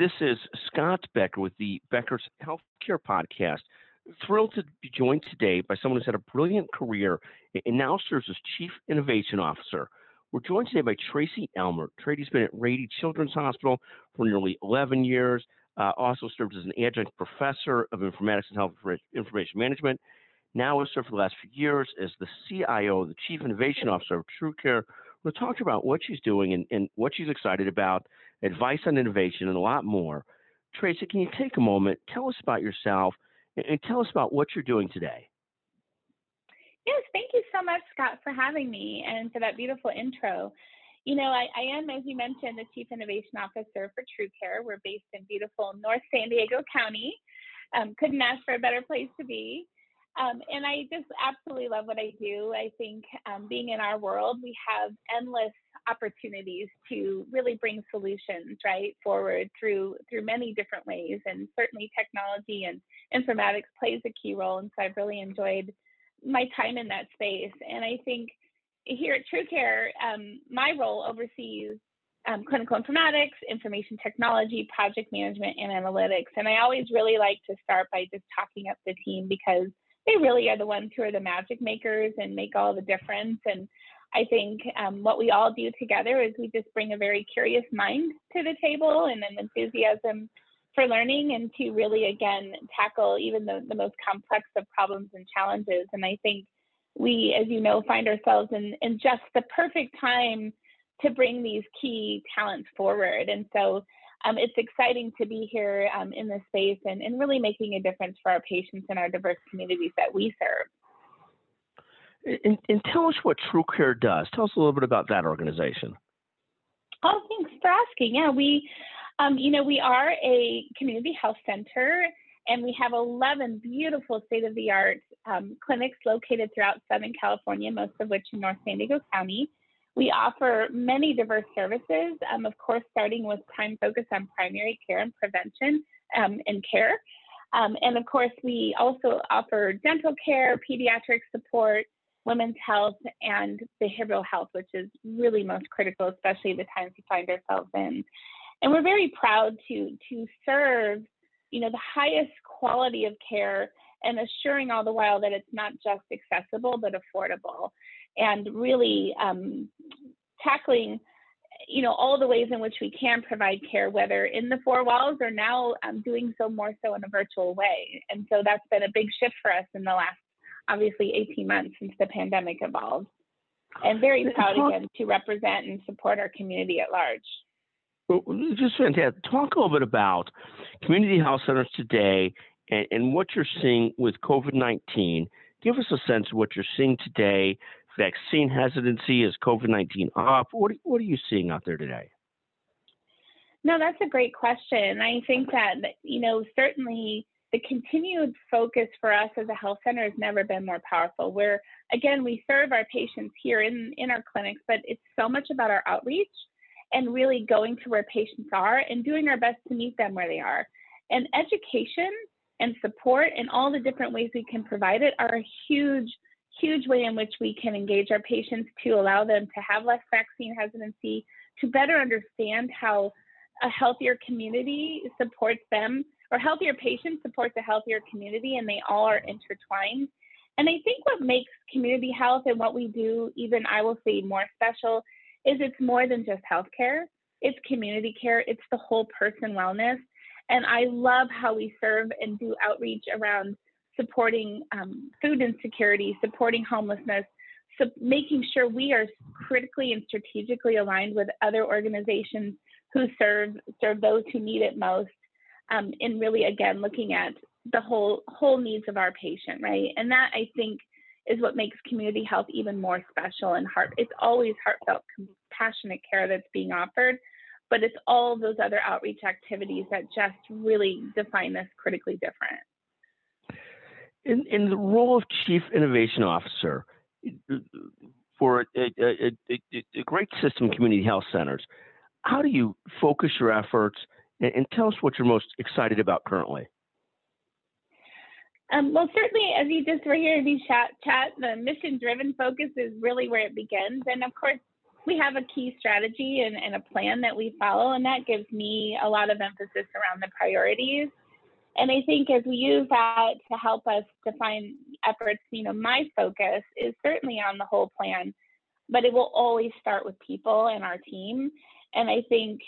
This is Scott Becker with the Becker's Healthcare Podcast. Thrilled to be joined today by someone who's had a brilliant career and now serves as Chief Innovation Officer. We're joined today by Tracy Elmer. Tracy's been at Rady Children's Hospital for nearly 11 years, uh, also served as an adjunct professor of informatics and health information management. Now has served for the last few years as the CIO, the Chief Innovation Officer of TrueCare, We'll talk about what she's doing and, and what she's excited about, advice on innovation, and a lot more. Tracy, can you take a moment, tell us about yourself, and, tell us about what you're doing today? Yes, thank you so much, Scott, for having me and for that beautiful intro. You know, I, I, am, as you mentioned, the Chief Innovation Officer for TrueCare. We're based in beautiful North San Diego County. Um, couldn't ask for a better place to be. Um, and I just absolutely love what I do. I think um, being in our world, we have endless opportunities to really bring solutions right forward through through many different ways. And certainly, technology and informatics plays a key role. And so I've really enjoyed my time in that space. And I think here at TrueCare, um, my role oversees um, clinical informatics, information technology, project management, and analytics. And I always really like to start by just talking up the team because they really are the ones who are the magic makers and make all the difference. And I think um, what we all do together is we just bring a very curious mind to the table and an enthusiasm for learning and to really, again, tackle even the, the most complex of problems and challenges. And I think we, as you know, find ourselves in, in just the perfect time to bring these key talents forward. And so um, it's exciting to be here um, in this space and, and really making a difference for our patients and our diverse communities that we serve. And, and tell us what TrueCare does. Tell us a little bit about that organization. Oh, thanks for asking. Yeah, we, um, you know, we are a community health center, and we have 11 beautiful state-of-the-art um, clinics located throughout Southern California, most of which in North San Diego County. We offer many diverse services, um, of course, starting with prime focus on primary care and prevention um, and care. Um, and of course, we also offer dental care, pediatric support, women's health, and behavioral health, which is really most critical, especially the times we find ourselves in. And we're very proud to, to serve, you know, the highest quality of care and assuring all the while that it's not just accessible, but affordable. And really um, tackling you know all the ways in which we can provide care whether in the four walls or now um, doing so more so in a virtual way. And so that's been a big shift for us in the last obviously 18 months since the pandemic evolved. And very proud again to represent and support our community at large just fantastic. Talk a little bit about community health centers today and, and what you're seeing with COVID 19. Give us a sense of what you're seeing today vaccine hesitancy? Is COVID 19 up? What, what are you seeing out there today? No, that's a great question. I think that, you know, certainly the continued focus for us as a health center has never been more powerful. Where, again, we serve our patients here in, in our clinics, but it's so much about our outreach and really going to where patients are and doing our best to meet them where they are. And education and support and all the different ways we can provide it are a huge huge way in which we can engage our patients to allow them to have less vaccine hesitancy, to better understand how a healthier community supports them, or healthier patients supports a healthier community, and they all are intertwined. And I think what makes community health and what we do, even I will say more special, is it's more than just healthcare. It's community care. It's the whole person wellness. And I love how we serve and do outreach around supporting um, food insecurity, supporting homelessness, so making sure we are critically and strategically aligned with other organizations who serve serve those who need it most, um, and really again looking at the whole whole needs of our patient, right? And that I think is what makes community health even more special and heart. It's always heartfelt, compassionate care that's being offered, but it's all those other outreach activities that just really define this critically different. In, in the role of Chief Innovation Officer for a, a, a, a great system community health centers, how do you focus your efforts and, and tell us what you're most excited about currently? Um, well, certainly, as you just were hearing me chat, chat the mission-driven focus is really where it begins. And of course, we have a key strategy and, and a plan that we follow, and that gives me a lot of emphasis around the priorities. And I think as we use that to help us define efforts, you know, my focus is certainly on the whole plan, but it will always start with people and our team. And I think,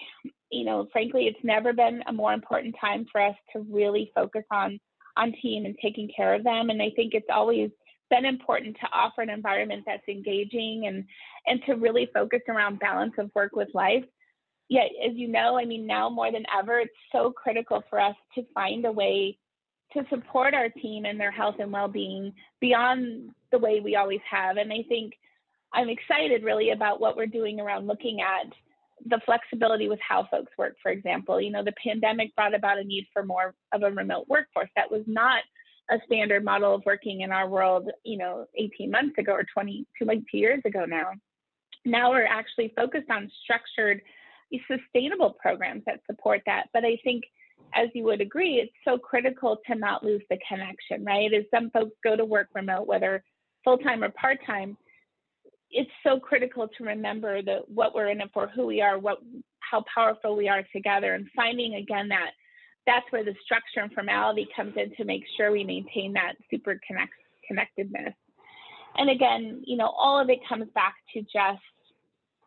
you know, frankly, it's never been a more important time for us to really focus on on team and taking care of them. And I think it's always been important to offer an environment that's engaging and and to really focus around balance of work with life. Yet, as you know, I mean, now more than ever, it's so critical for us to find a way to support our team and their health and well-being beyond the way we always have. And I think I'm excited really about what we're doing around looking at the flexibility with how folks work, for example. You know, the pandemic brought about a need for more of a remote workforce. That was not a standard model of working in our world, you know, 18 months ago or 20, two, like two years ago now. Now we're actually focused on structured, sustainable programs that support that. But I think, as you would agree, it's so critical to not lose the connection, right? As some folks go to work remote, whether full time or part time, it's so critical to remember that what we're in it for, who we are, what how powerful we are together, and finding again that that's where the structure and formality comes in to make sure we maintain that super connect, connectedness. And again, you know, all of it comes back to just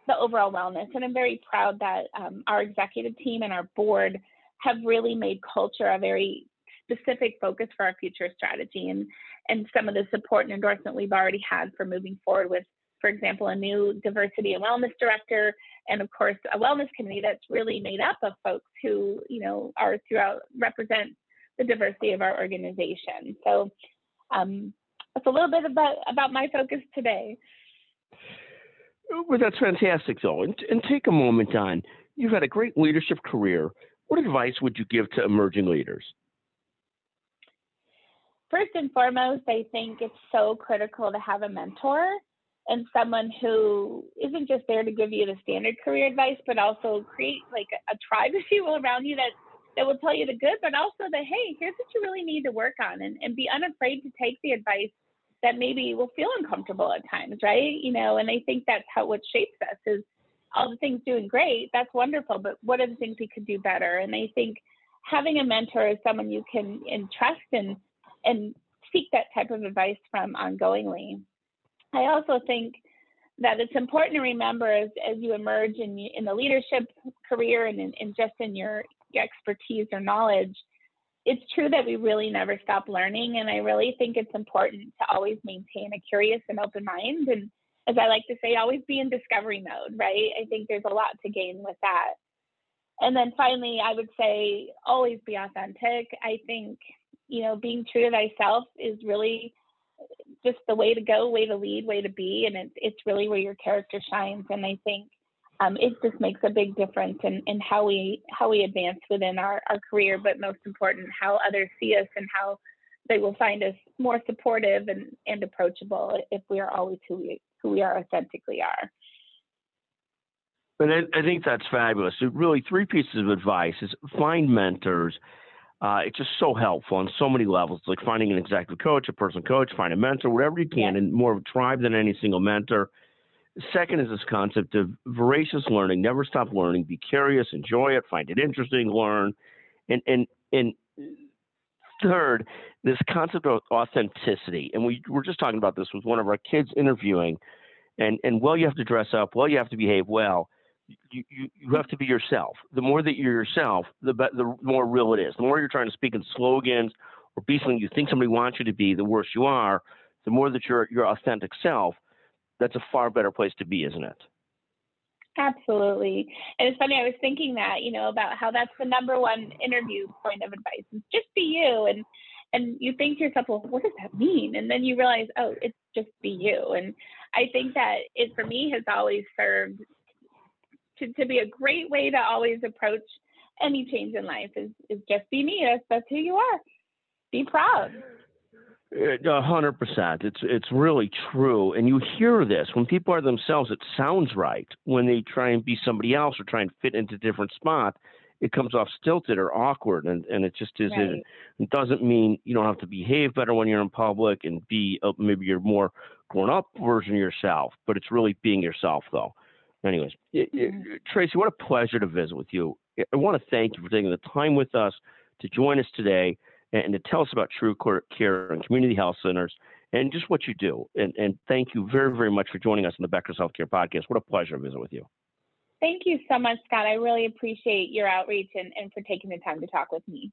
the overall wellness. And I'm very proud that um, our executive team and our board have really made culture a very specific focus for our future strategy and and some of the support and endorsement we've already had for moving forward with for example, a new diversity and wellness director, and of course, a wellness committee that's really made up of folks who, you know, are throughout represent the diversity of our organization. So um, that's a little bit about about my focus today. Well, that's fantastic, though. And, and take a moment on. You've had a great leadership career. What advice would you give to emerging leaders? First and foremost, I think it's so critical to have a mentor and someone who isn't just there to give you the standard career advice, but also create like a, tribe, if you will, around you that that will tell you the good, but also the hey, here's what you really need to work on, and, and be unafraid to take the advice that maybe will feel uncomfortable at times, right? You know, and I think that's how what shapes us is all the things doing great, that's wonderful, but what are the things we could do better? And I think having a mentor is someone you can entrust and and seek that type of advice from ongoingly. I also think that it's important to remember as, as you emerge in, in the leadership career and, in, and just in your expertise or knowledge, it's true that we really never stop learning. And I really think it's important to always maintain a curious and open mind. And as I like to say, always be in discovery mode, right? I think there's a lot to gain with that. And then finally, I would say always be authentic. I think, you know, being true to thyself is really just the way to go, way to lead, way to be, and it's it's really where your character shines. And I think um, it just makes a big difference in, in how we how we advance within our, our career, but most important, how others see us and how they will find us more supportive and, and approachable if we are always who we who we are authentically are. But I, I think that's fabulous. So really, three pieces of advice is find mentors uh, it's just so helpful on so many levels. It's like finding an executive coach, a personal coach, find a mentor, whatever you can, and more of a tribe than any single mentor. Second is this concept of voracious learning. Never stop learning. Be curious, enjoy it, find it interesting, learn, and and and third, this concept of authenticity. And we were just talking about this with one of our kids interviewing, and and well, you have to dress up, well, you have to behave well you, you, have to be yourself. The more that you're yourself, the be, the more real it is. The more you're trying to speak in slogans or be something you think somebody wants you to be, the worse you are. The more that you're your authentic self, that's a far better place to be, isn't it? Absolutely. And it's funny, I was thinking that, you know, about how that's the number one interview point of advice is just be you. And and you think to yourself, well, what does that mean? And then you realize, oh, it's just be you. And I think that it for me has always served to, to be a great way to always approach any change in life is, is just be me. That's, that's who you are. Be proud. A hundred percent. It's it's really true, and you hear this when people are themselves. It sounds right. When they try and be somebody else or try and fit into a different spot, it comes off stilted or awkward, and, and it just isn't. Right. It doesn't mean you don't have to behave better when you're in public and be uh, maybe you're more grown up version of yourself, but it's really being yourself though anyways, mm-hmm. Tracy, what a pleasure to visit with you. I want to thank you for taking the time with us to join us today and to tell us about True Care and community health centers and just what you do. And, and thank you very, very much for joining us on the Becker's Healthcare Podcast. What a pleasure to visit with you. Thank you so much, Scott. I really appreciate your outreach and, and for taking the time to talk with me.